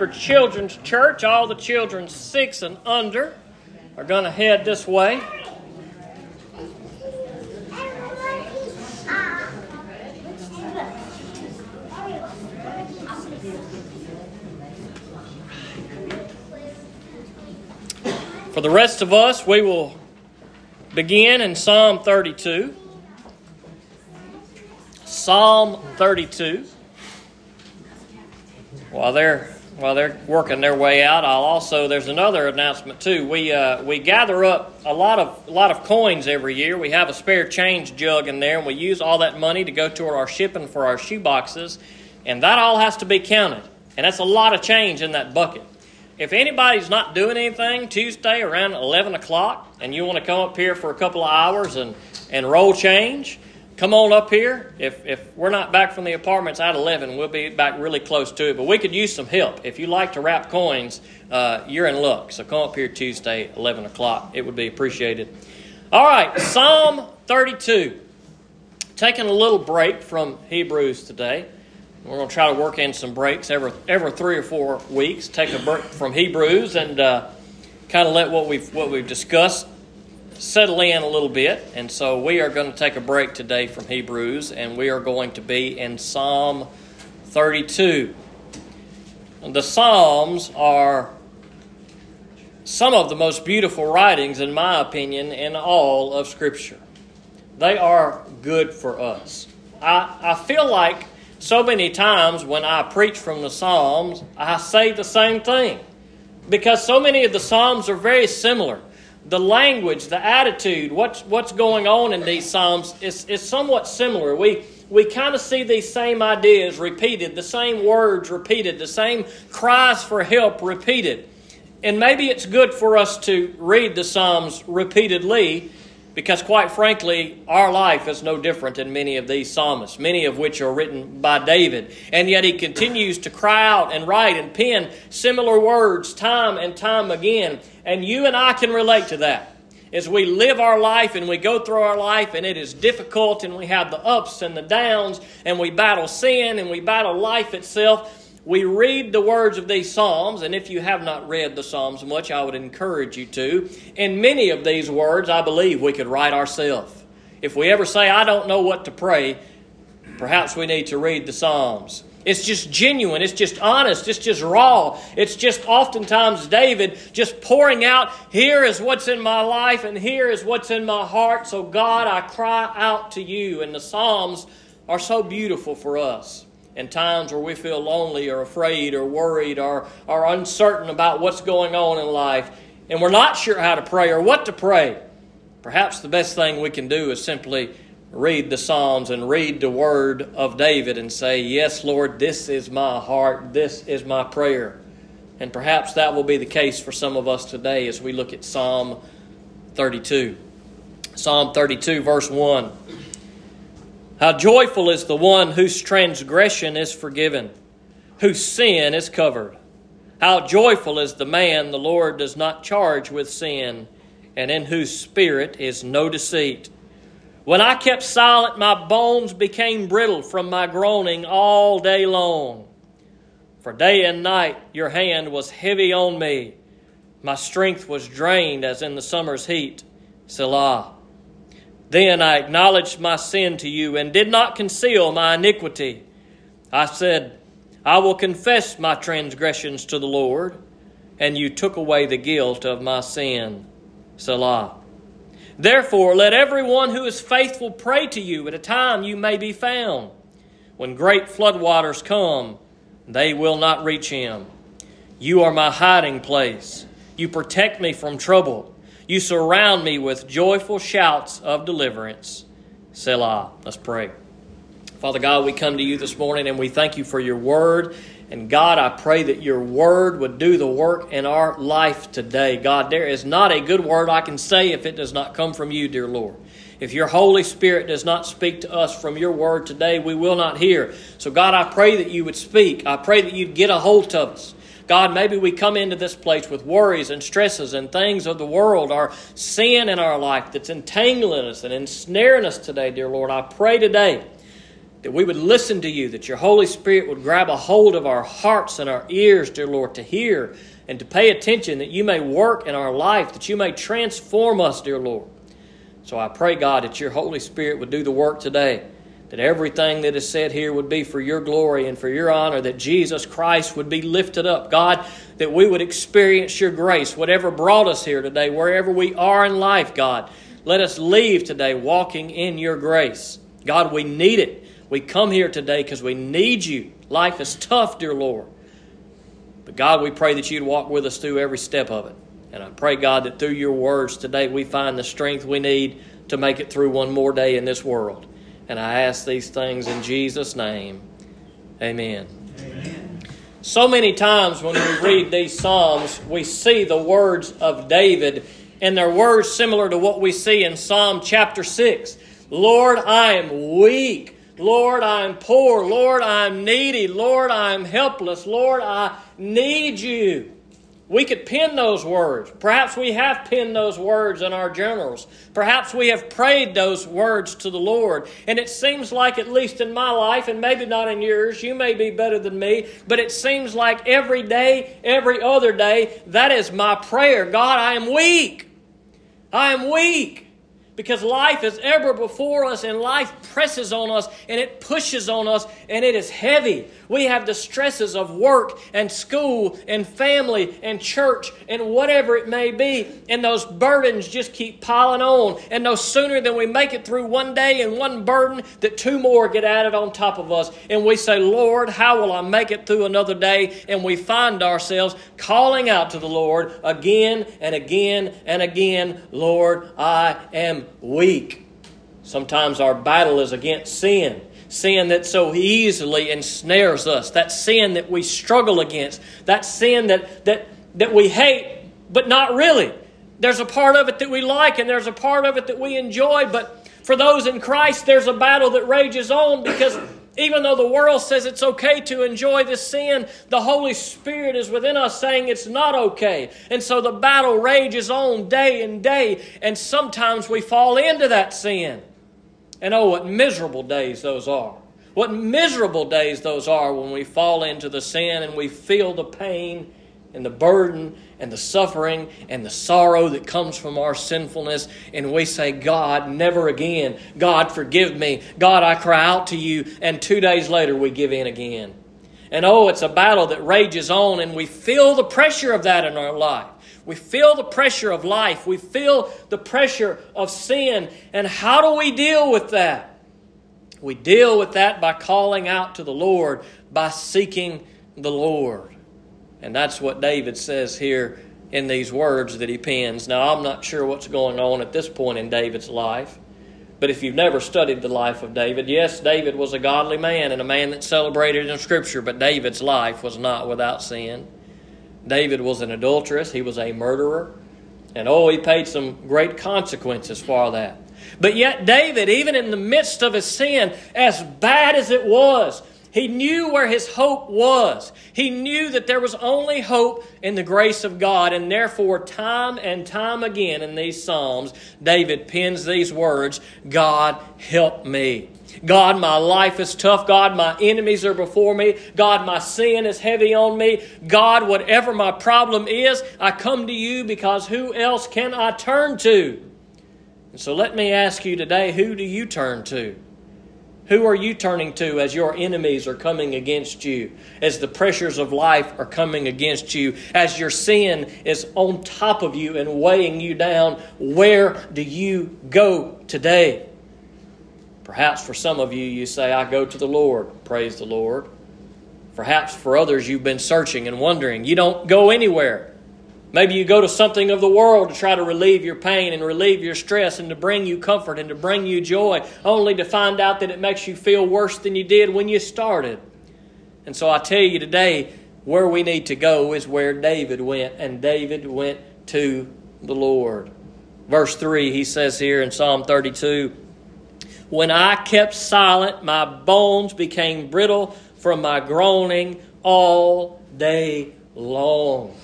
for Children's Church. All the children six and under are going to head this way. For the rest of us, we will begin in Psalm 32. Psalm 32. While they're while they're working their way out, I'll also there's another announcement too. We uh, we gather up a lot of a lot of coins every year. We have a spare change jug in there, and we use all that money to go toward our shipping for our shoe boxes, and that all has to be counted. And that's a lot of change in that bucket. If anybody's not doing anything Tuesday around 11 o'clock and you want to come up here for a couple of hours and, and roll change, come on up here. If, if we're not back from the apartments at 11, we'll be back really close to it. But we could use some help. If you like to wrap coins, uh, you're in luck. So come up here Tuesday, 11 o'clock. It would be appreciated. All right, Psalm 32. Taking a little break from Hebrews today. We're going to try to work in some breaks every every three or four weeks. Take a break from Hebrews and uh, kind of let what we've what we've discussed settle in a little bit. And so we are going to take a break today from Hebrews, and we are going to be in Psalm 32. The Psalms are some of the most beautiful writings, in my opinion, in all of Scripture. They are good for us. I, I feel like so many times when I preach from the Psalms, I say the same thing. Because so many of the Psalms are very similar. The language, the attitude, what's, what's going on in these Psalms is, is somewhat similar. We, we kind of see these same ideas repeated, the same words repeated, the same cries for help repeated. And maybe it's good for us to read the Psalms repeatedly because, quite frankly, our life is no different than many of these psalmists, many of which are written by David. And yet he continues to cry out and write and pen similar words time and time again. And you and I can relate to that. As we live our life and we go through our life and it is difficult and we have the ups and the downs and we battle sin and we battle life itself, we read the words of these Psalms, and if you have not read the Psalms much, I would encourage you to. In many of these words, I believe we could write ourselves. If we ever say, I don't know what to pray, perhaps we need to read the Psalms. It's just genuine. It's just honest. It's just raw. It's just oftentimes David just pouring out, here is what's in my life and here is what's in my heart. So, God, I cry out to you. And the Psalms are so beautiful for us in times where we feel lonely or afraid or worried or, or uncertain about what's going on in life and we're not sure how to pray or what to pray, perhaps the best thing we can do is simply read the Psalms and read the word of David and say, Yes, Lord, this is my heart, this is my prayer. And perhaps that will be the case for some of us today as we look at Psalm 32. Psalm 32, verse 1. How joyful is the one whose transgression is forgiven, whose sin is covered. How joyful is the man the Lord does not charge with sin, and in whose spirit is no deceit. When I kept silent, my bones became brittle from my groaning all day long. For day and night your hand was heavy on me. My strength was drained as in the summer's heat. Selah. Then I acknowledged my sin to you and did not conceal my iniquity. I said, I will confess my transgressions to the Lord, and you took away the guilt of my sin. Selah. Therefore, let everyone who is faithful pray to you at a time you may be found. When great floodwaters come, they will not reach him. You are my hiding place. You protect me from trouble. You surround me with joyful shouts of deliverance. Selah. Let's pray. Father God, we come to you this morning and we thank you for your word. And God, I pray that your word would do the work in our life today. God, there is not a good word I can say if it does not come from you, dear Lord. If your Holy Spirit does not speak to us from your word today, we will not hear. So, God, I pray that you would speak. I pray that you'd get a hold of us. God, maybe we come into this place with worries and stresses and things of the world, our sin in our life that's entangling us and ensnaring us today, dear Lord. I pray today that we would listen to you, that your Holy Spirit would grab a hold of our hearts and our ears, dear Lord, to hear and to pay attention, that you may work in our life, that you may transform us, dear Lord. So I pray, God, that your Holy Spirit would do the work today, that everything that is said here would be for your glory and for your honor, that Jesus Christ would be lifted up. God, that we would experience your grace, whatever brought us here today, wherever we are in life, God. Let us leave today walking in your grace. God, we need it. We come here today because we need you. Life is tough, dear Lord. But God, we pray that you'd walk with us through every step of it. And I pray, God, that through your words today we find the strength we need to make it through one more day in this world. And I ask these things in Jesus' name. Amen. Amen. So many times when we read these Psalms, we see the words of David, and they're words similar to what we see in Psalm chapter 6. Lord, I am weak. Lord, I'm poor. Lord, I'm needy. Lord, I'm helpless. Lord, I need you. We could pin those words. Perhaps we have pinned those words in our journals. Perhaps we have prayed those words to the Lord. And it seems like, at least in my life, and maybe not in yours, you may be better than me, but it seems like every day, every other day, that is my prayer. God, I am weak. I am weak because life is ever before us and life presses on us and it pushes on us and it is heavy. We have the stresses of work and school and family and church and whatever it may be. And those burdens just keep piling on. And no sooner than we make it through one day and one burden, that two more get added on top of us. And we say, Lord, how will I make it through another day? And we find ourselves calling out to the Lord again and again and again, Lord, I am weak. Sometimes our battle is against sin sin that so easily ensnares us, that sin that we struggle against, that sin that, that, that we hate, but not really. There's a part of it that we like and there's a part of it that we enjoy, but for those in Christ, there's a battle that rages on because even though the world says it's okay to enjoy this sin, the Holy Spirit is within us saying it's not okay. And so the battle rages on day and day, and sometimes we fall into that sin. And oh, what miserable days those are. What miserable days those are when we fall into the sin and we feel the pain and the burden and the suffering and the sorrow that comes from our sinfulness. And we say, God, never again. God, forgive me. God, I cry out to you. And two days later, we give in again. And oh, it's a battle that rages on, and we feel the pressure of that in our life. We feel the pressure of life. We feel the pressure of sin. And how do we deal with that? We deal with that by calling out to the Lord, by seeking the Lord. And that's what David says here in these words that he pens. Now, I'm not sure what's going on at this point in David's life. But if you've never studied the life of David, yes, David was a godly man and a man that celebrated in Scripture, but David's life was not without sin. David was an adulteress, he was a murderer, and oh, he paid some great consequences for that. But yet, David, even in the midst of his sin, as bad as it was, he knew where his hope was. He knew that there was only hope in the grace of God, and therefore, time and time again in these Psalms, David pens these words God, help me. God, my life is tough. God, my enemies are before me. God, my sin is heavy on me. God, whatever my problem is, I come to you because who else can I turn to? And so let me ask you today who do you turn to? Who are you turning to as your enemies are coming against you? As the pressures of life are coming against you? As your sin is on top of you and weighing you down? Where do you go today? Perhaps for some of you, you say, I go to the Lord. Praise the Lord. Perhaps for others, you've been searching and wondering. You don't go anywhere. Maybe you go to something of the world to try to relieve your pain and relieve your stress and to bring you comfort and to bring you joy, only to find out that it makes you feel worse than you did when you started. And so I tell you today, where we need to go is where David went, and David went to the Lord. Verse 3, he says here in Psalm 32 When I kept silent, my bones became brittle from my groaning all day long.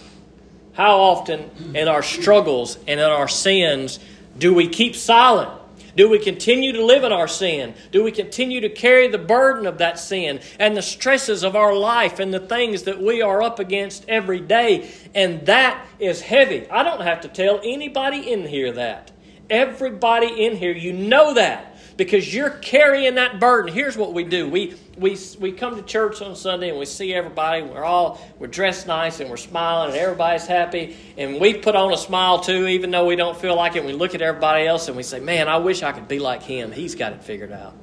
How often in our struggles and in our sins do we keep silent? Do we continue to live in our sin? Do we continue to carry the burden of that sin and the stresses of our life and the things that we are up against every day? And that is heavy. I don't have to tell anybody in here that. Everybody in here, you know that because you're carrying that burden. Here's what we do. We we we come to church on Sunday and we see everybody. We're all we're dressed nice and we're smiling and everybody's happy and we put on a smile too, even though we don't feel like it. We look at everybody else and we say, "Man, I wish I could be like him. He's got it figured out.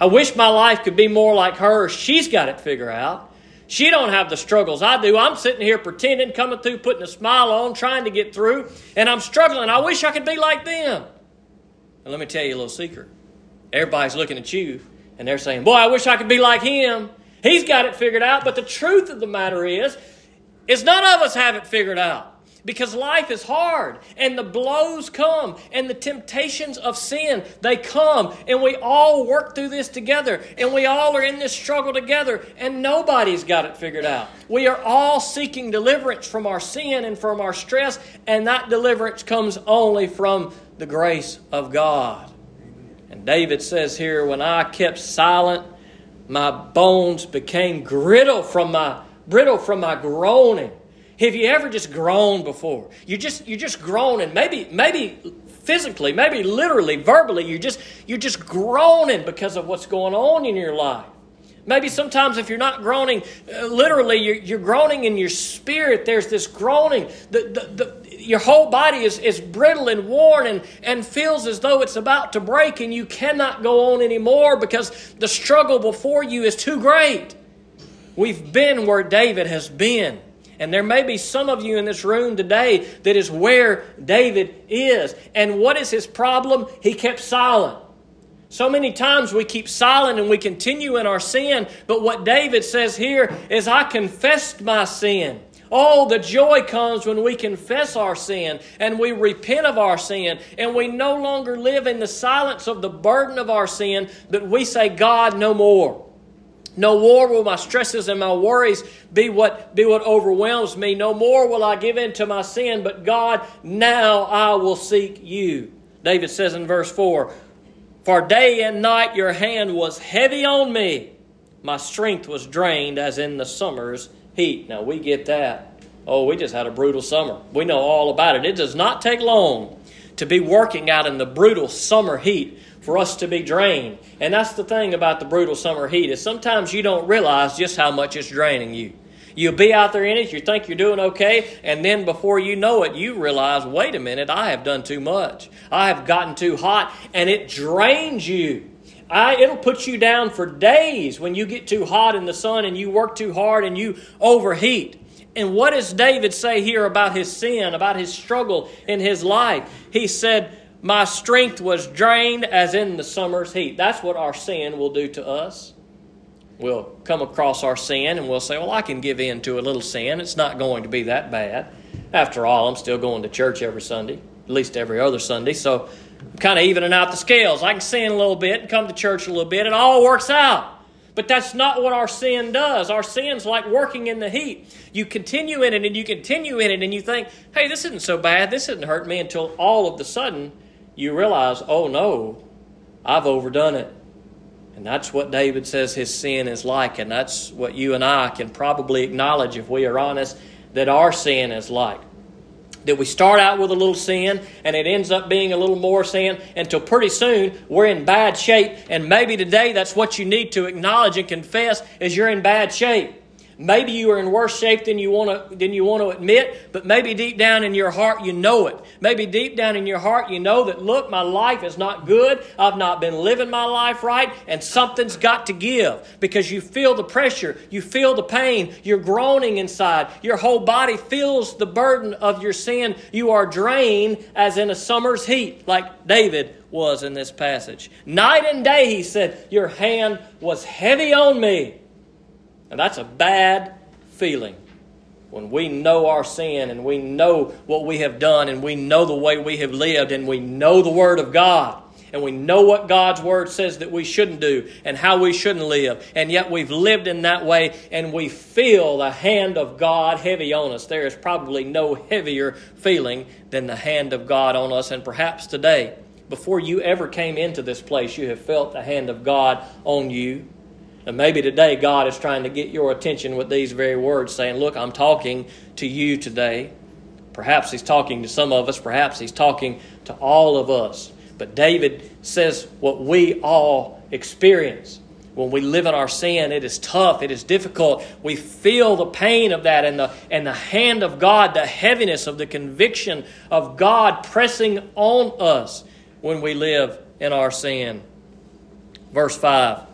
I wish my life could be more like her. She's got it figured out." She don't have the struggles I do. I'm sitting here pretending, coming through, putting a smile on, trying to get through, and I'm struggling. I wish I could be like them. And let me tell you a little secret. Everybody's looking at you and they're saying, Boy, I wish I could be like him. He's got it figured out. But the truth of the matter is, is none of us have it figured out. Because life is hard and the blows come and the temptations of sin, they come and we all work through this together and we all are in this struggle together and nobody's got it figured out. We are all seeking deliverance from our sin and from our stress and that deliverance comes only from the grace of God. And David says here, when I kept silent, my bones became brittle from my brittle from my groaning. Have you ever just groaned before? You just you're just groaning. Maybe maybe physically, maybe literally, verbally, you just you're just groaning because of what's going on in your life. Maybe sometimes if you're not groaning, uh, literally, you're, you're, groaning in your spirit. There's this groaning. The, the, the, your whole body is, is brittle and worn and, and feels as though it's about to break, and you cannot go on anymore because the struggle before you is too great. We've been where David has been. And there may be some of you in this room today that is where David is. And what is his problem? He kept silent. So many times we keep silent and we continue in our sin, but what David says here is, I confessed my sin. Oh, the joy comes when we confess our sin and we repent of our sin and we no longer live in the silence of the burden of our sin, but we say, God, no more. No more will my stresses and my worries be what, be what overwhelms me. No more will I give in to my sin, but God, now I will seek you. David says in verse 4 For day and night your hand was heavy on me. My strength was drained as in the summer's heat. Now we get that. Oh, we just had a brutal summer. We know all about it. It does not take long to be working out in the brutal summer heat for us to be drained. And that's the thing about the brutal summer heat is sometimes you don't realize just how much it's draining you. You'll be out there in it, you think you're doing okay, and then before you know it, you realize, wait a minute, I have done too much. I have gotten too hot, and it drains you. I, it'll put you down for days when you get too hot in the sun and you work too hard and you overheat. And what does David say here about his sin, about his struggle in his life? He said, My strength was drained as in the summer's heat. That's what our sin will do to us. We'll come across our sin and we'll say, Well, I can give in to a little sin. It's not going to be that bad. After all, I'm still going to church every Sunday, at least every other Sunday. So kind of evening out the scales. I can sin a little bit and come to church a little bit. It all works out. But that's not what our sin does. Our sin's like working in the heat. You continue in it and you continue in it and you think, hey, this isn't so bad. This isn't hurt me until all of the sudden you realize, oh no, I've overdone it. And that's what David says his sin is like. And that's what you and I can probably acknowledge if we are honest that our sin is like that we start out with a little sin and it ends up being a little more sin until pretty soon we're in bad shape. And maybe today that's what you need to acknowledge and confess is you're in bad shape Maybe you are in worse shape than you want to than you want to admit, but maybe deep down in your heart you know it. Maybe deep down in your heart you know that look, my life is not good. I've not been living my life right, and something's got to give because you feel the pressure, you feel the pain, you're groaning inside. Your whole body feels the burden of your sin. You are drained as in a summer's heat, like David was in this passage. Night and day, he said, Your hand was heavy on me. And that's a bad feeling. When we know our sin and we know what we have done and we know the way we have lived and we know the Word of God and we know what God's Word says that we shouldn't do and how we shouldn't live, and yet we've lived in that way and we feel the hand of God heavy on us. There is probably no heavier feeling than the hand of God on us, and perhaps today before you ever came into this place, you have felt the hand of God on you. And maybe today God is trying to get your attention with these very words, saying, Look, I'm talking to you today. Perhaps He's talking to some of us, perhaps He's talking to all of us. But David says what we all experience. When we live in our sin, it is tough, it is difficult. We feel the pain of that and the, and the hand of God, the heaviness of the conviction of God pressing on us when we live in our sin. Verse 5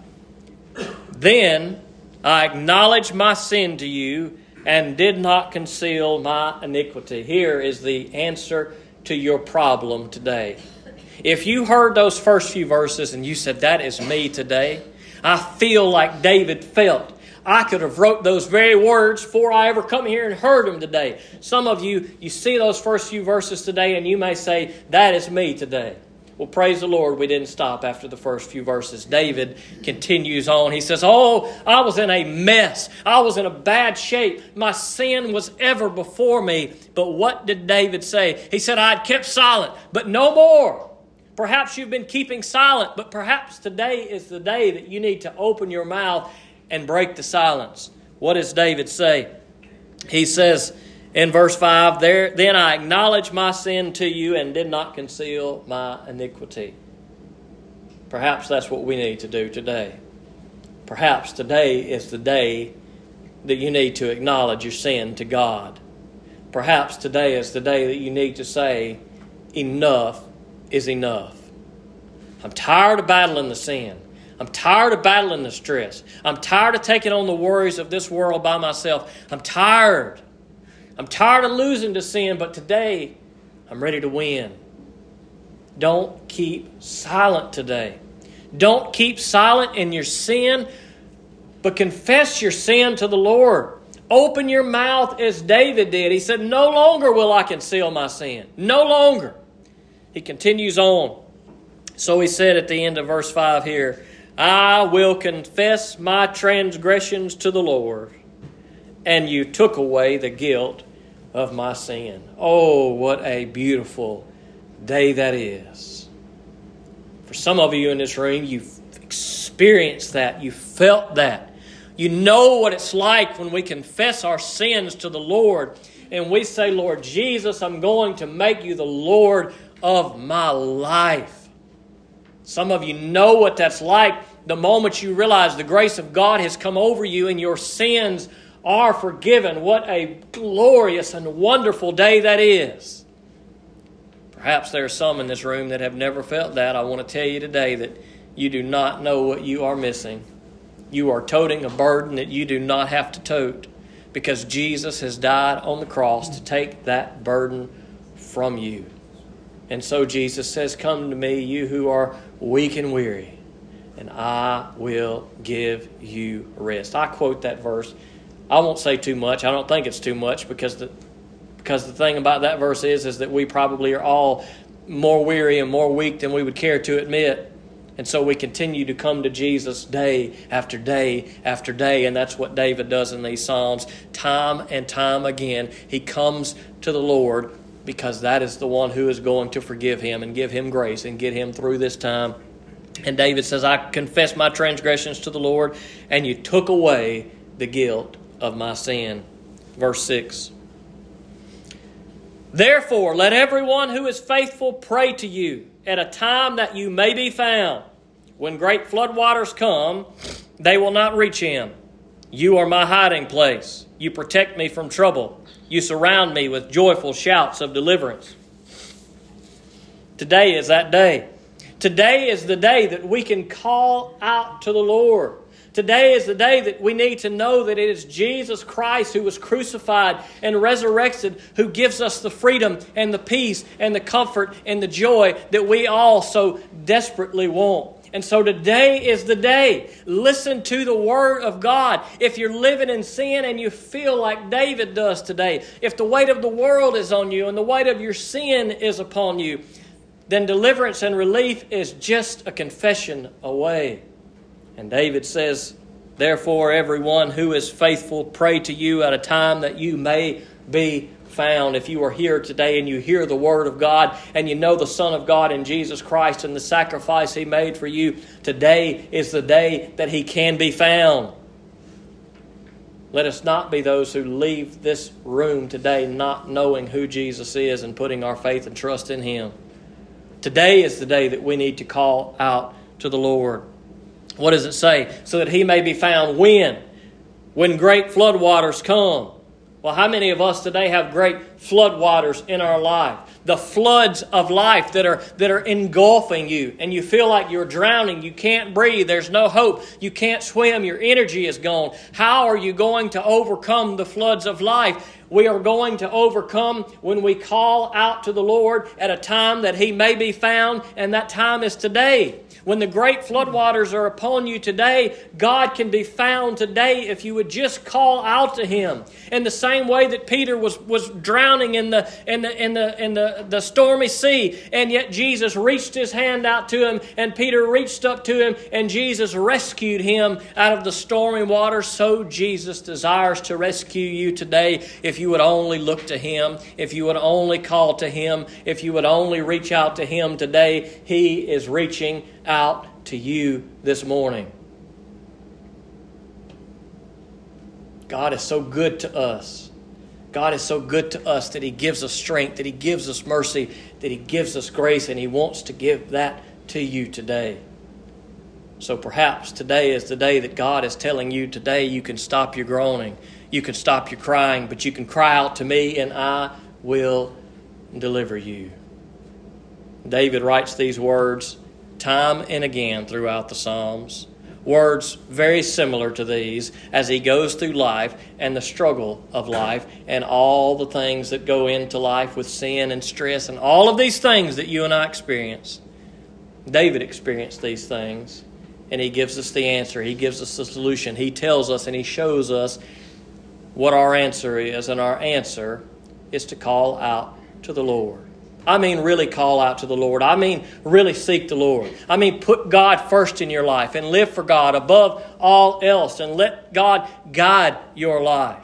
Then I acknowledged my sin to you and did not conceal my iniquity. Here is the answer to your problem today. If you heard those first few verses and you said, That is me today, I feel like David felt. I could have wrote those very words before I ever come here and heard them today. Some of you, you see those first few verses today and you may say, That is me today. Well, praise the Lord, we didn't stop after the first few verses. David continues on. He says, Oh, I was in a mess. I was in a bad shape. My sin was ever before me. But what did David say? He said, I'd kept silent, but no more. Perhaps you've been keeping silent, but perhaps today is the day that you need to open your mouth and break the silence. What does David say? He says, in verse 5, there, then I acknowledged my sin to you and did not conceal my iniquity. Perhaps that's what we need to do today. Perhaps today is the day that you need to acknowledge your sin to God. Perhaps today is the day that you need to say, Enough is enough. I'm tired of battling the sin. I'm tired of battling the stress. I'm tired of taking on the worries of this world by myself. I'm tired. I'm tired of losing to sin, but today I'm ready to win. Don't keep silent today. Don't keep silent in your sin, but confess your sin to the Lord. Open your mouth as David did. He said, No longer will I conceal my sin. No longer. He continues on. So he said at the end of verse 5 here, I will confess my transgressions to the Lord, and you took away the guilt of my sin. Oh, what a beautiful day that is. For some of you in this room, you've experienced that, you felt that. You know what it's like when we confess our sins to the Lord and we say, Lord Jesus, I'm going to make you the Lord of my life. Some of you know what that's like the moment you realize the grace of God has come over you and your sins are forgiven. What a glorious and wonderful day that is. Perhaps there are some in this room that have never felt that. I want to tell you today that you do not know what you are missing. You are toting a burden that you do not have to tote because Jesus has died on the cross to take that burden from you. And so Jesus says, Come to me, you who are weak and weary, and I will give you rest. I quote that verse I won't say too much. I don't think it's too much because the because the thing about that verse is is that we probably are all more weary and more weak than we would care to admit. And so we continue to come to Jesus day after day after day. And that's what David does in these Psalms. Time and time again, he comes to the Lord because that is the one who is going to forgive him and give him grace and get him through this time. And David says, I confess my transgressions to the Lord, and you took away the guilt of my sin. Verse 6. Therefore, let everyone who is faithful pray to you at a time that you may be found. When great floodwaters come, they will not reach him. You are my hiding place. You protect me from trouble. You surround me with joyful shouts of deliverance. Today is that day. Today is the day that we can call out to the Lord. Today is the day that we need to know that it is Jesus Christ who was crucified and resurrected who gives us the freedom and the peace and the comfort and the joy that we all so desperately want. And so today is the day. Listen to the Word of God. If you're living in sin and you feel like David does today, if the weight of the world is on you and the weight of your sin is upon you, then deliverance and relief is just a confession away. And David says, Therefore, everyone who is faithful, pray to you at a time that you may be found. If you are here today and you hear the Word of God and you know the Son of God in Jesus Christ and the sacrifice He made for you, today is the day that He can be found. Let us not be those who leave this room today not knowing who Jesus is and putting our faith and trust in Him. Today is the day that we need to call out to the Lord. What does it say? So that He may be found when? When great floodwaters come. Well, how many of us today have great floodwaters in our life? The floods of life that are, that are engulfing you, and you feel like you're drowning. You can't breathe. There's no hope. You can't swim. Your energy is gone. How are you going to overcome the floods of life? We are going to overcome when we call out to the Lord at a time that He may be found, and that time is today. When the great floodwaters are upon you today, God can be found today if you would just call out to Him. In the same way that Peter was, was drowning in the in the in the in the, the stormy sea, and yet Jesus reached his hand out to him, and Peter reached up to him, and Jesus rescued him out of the stormy water. So Jesus desires to rescue you today if you would only look to Him, if you would only call to Him, if you would only reach out to Him today. He is reaching out to you this morning. God is so good to us. God is so good to us that He gives us strength, that He gives us mercy, that He gives us grace, and He wants to give that to you today. So perhaps today is the day that God is telling you today you can stop your groaning, you can stop your crying, but you can cry out to me, and I will deliver you. David writes these words time and again throughout the Psalms. Words very similar to these as he goes through life and the struggle of life and all the things that go into life with sin and stress and all of these things that you and I experience. David experienced these things and he gives us the answer. He gives us the solution. He tells us and he shows us what our answer is, and our answer is to call out to the Lord. I mean, really call out to the Lord. I mean, really seek the Lord. I mean, put God first in your life and live for God above all else and let God guide your life.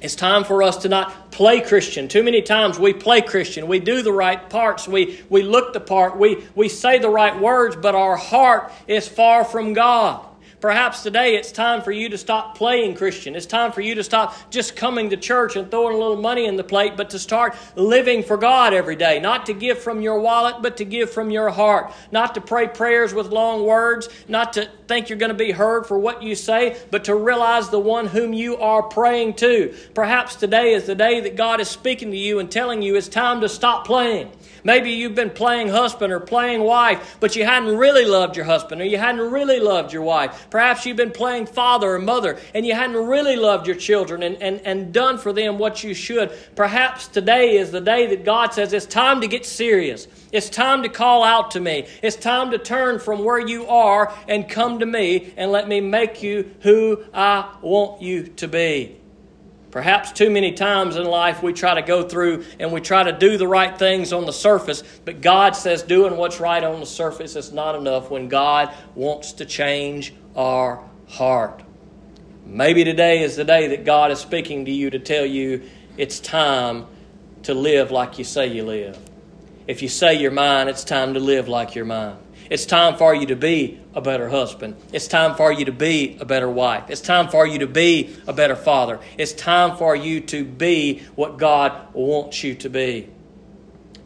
It's time for us to not play Christian. Too many times we play Christian. We do the right parts. We, we look the part. We, we say the right words, but our heart is far from God. Perhaps today it's time for you to stop playing Christian. It's time for you to stop just coming to church and throwing a little money in the plate, but to start living for God every day. Not to give from your wallet, but to give from your heart. Not to pray prayers with long words, not to think you're going to be heard for what you say, but to realize the one whom you are praying to. Perhaps today is the day that God is speaking to you and telling you it's time to stop playing. Maybe you've been playing husband or playing wife, but you hadn't really loved your husband or you hadn't really loved your wife. Perhaps you've been playing father or mother and you hadn't really loved your children and, and, and done for them what you should. Perhaps today is the day that God says it's time to get serious. It's time to call out to me. It's time to turn from where you are and come to me and let me make you who I want you to be. Perhaps too many times in life we try to go through and we try to do the right things on the surface, but God says doing what's right on the surface is not enough when God wants to change our heart. Maybe today is the day that God is speaking to you to tell you it's time to live like you say you live. If you say you're mine, it's time to live like you're mine. It's time for you to be a better husband. It's time for you to be a better wife. It's time for you to be a better father. It's time for you to be what God wants you to be.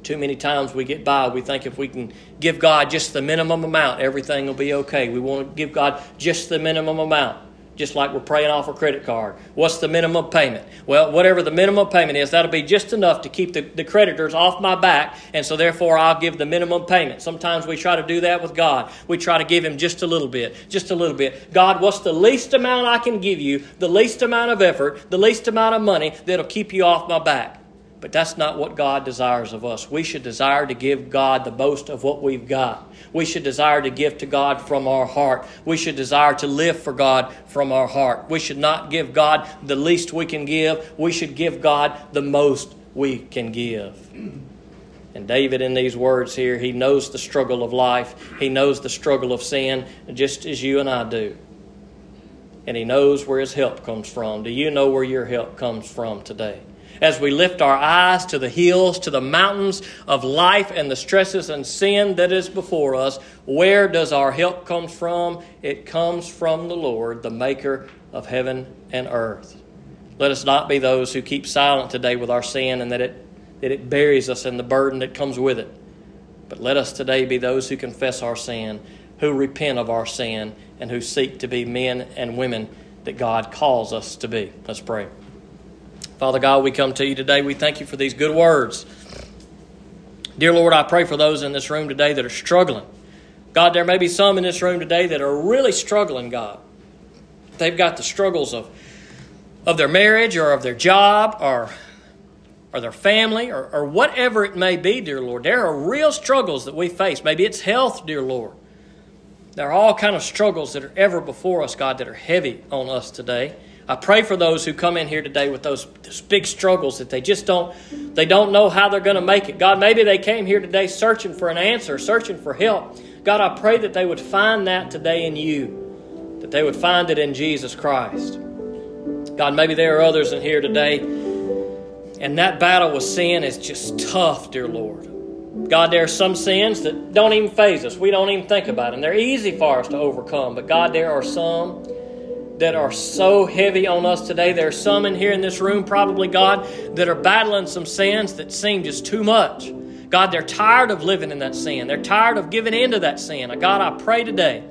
Too many times we get by, we think if we can give God just the minimum amount, everything will be okay. We want to give God just the minimum amount just like we're praying off a credit card. What's the minimum payment? Well, whatever the minimum payment is, that'll be just enough to keep the, the creditors off my back, and so therefore I'll give the minimum payment. Sometimes we try to do that with God. We try to give Him just a little bit, just a little bit. God, what's the least amount I can give you, the least amount of effort, the least amount of money that'll keep you off my back? But that's not what God desires of us. We should desire to give God the most of what we've got. We should desire to give to God from our heart. We should desire to live for God from our heart. We should not give God the least we can give. We should give God the most we can give. And David, in these words here, he knows the struggle of life. He knows the struggle of sin, just as you and I do. And he knows where his help comes from. Do you know where your help comes from today? As we lift our eyes to the hills, to the mountains of life and the stresses and sin that is before us, where does our help come from? It comes from the Lord, the maker of heaven and earth. Let us not be those who keep silent today with our sin and that it, that it buries us in the burden that comes with it. But let us today be those who confess our sin, who repent of our sin, and who seek to be men and women that God calls us to be. Let's pray. Father God, we come to you today. We thank you for these good words. Dear Lord, I pray for those in this room today that are struggling. God, there may be some in this room today that are really struggling, God. They've got the struggles of, of their marriage or of their job or, or their family or, or whatever it may be, dear Lord. There are real struggles that we face. Maybe it's health, dear Lord. There are all kind of struggles that are ever before us, God, that are heavy on us today. I pray for those who come in here today with those, those big struggles that they just don't they don't know how they're going to make it. God, maybe they came here today searching for an answer, searching for help. God, I pray that they would find that today in you, that they would find it in Jesus Christ. God, maybe there are others in here today, and that battle with sin is just tough, dear Lord. God, there are some sins that don't even faze us. We don't even think about them. They're easy for us to overcome. But God, there are some that are so heavy on us today. There are some in here in this room, probably, God, that are battling some sins that seem just too much. God, they're tired of living in that sin. They're tired of giving in to that sin. God, I pray today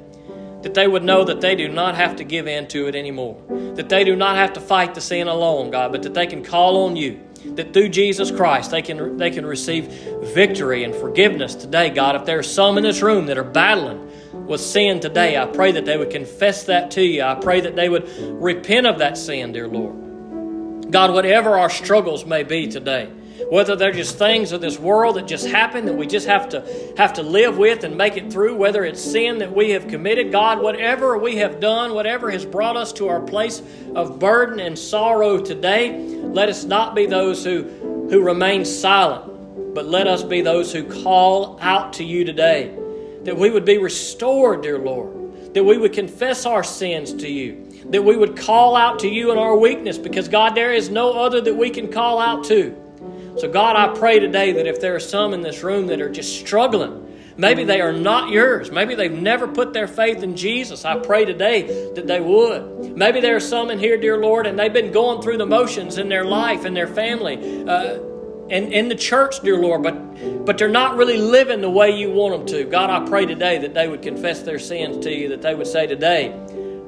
that they would know that they do not have to give in to it anymore. That they do not have to fight the sin alone, God, but that they can call on you. That through Jesus Christ they can, they can receive victory and forgiveness today, God. If there are some in this room that are battling, with sin today, I pray that they would confess that to you. I pray that they would repent of that sin, dear Lord. God, whatever our struggles may be today, whether they're just things of this world that just happen that we just have to have to live with and make it through, whether it's sin that we have committed, God, whatever we have done, whatever has brought us to our place of burden and sorrow today, let us not be those who, who remain silent, but let us be those who call out to you today that we would be restored, dear Lord, that we would confess our sins to you, that we would call out to you in our weakness, because God, there is no other that we can call out to. So, God, I pray today that if there are some in this room that are just struggling, maybe they are not yours, maybe they've never put their faith in Jesus, I pray today that they would. Maybe there are some in here, dear Lord, and they've been going through the motions in their life and their family. Uh, and in the church, dear Lord, but but they're not really living the way you want them to. God, I pray today that they would confess their sins to you, that they would say today,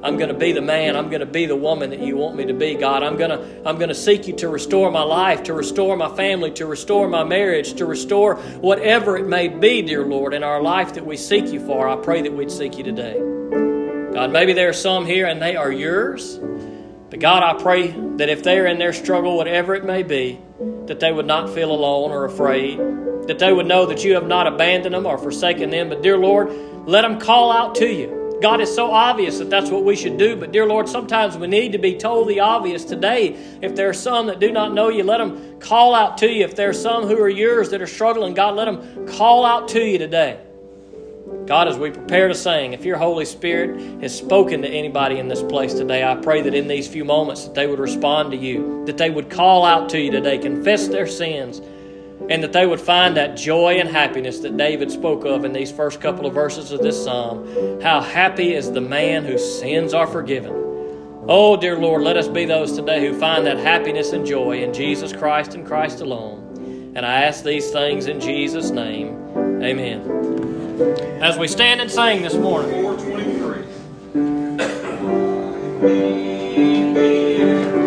I'm going to be the man, I'm going to be the woman that you want me to be, God. I'm going to I'm going to seek you to restore my life, to restore my family, to restore my marriage, to restore whatever it may be, dear Lord, in our life that we seek you for. I pray that we'd seek you today. God, maybe there are some here and they are yours. But God, I pray that if they're in their struggle, whatever it may be, that they would not feel alone or afraid, that they would know that you have not abandoned them or forsaken them. But, dear Lord, let them call out to you. God, it's so obvious that that's what we should do. But, dear Lord, sometimes we need to be told the obvious today. If there are some that do not know you, let them call out to you. If there are some who are yours that are struggling, God, let them call out to you today. God, as we prepare to sing, if your Holy Spirit has spoken to anybody in this place today, I pray that in these few moments that they would respond to you, that they would call out to you today, confess their sins, and that they would find that joy and happiness that David spoke of in these first couple of verses of this psalm. How happy is the man whose sins are forgiven. Oh, dear Lord, let us be those today who find that happiness and joy in Jesus Christ and Christ alone. And I ask these things in Jesus' name. Amen as we stand and sing this morning. 423.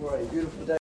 For a beautiful day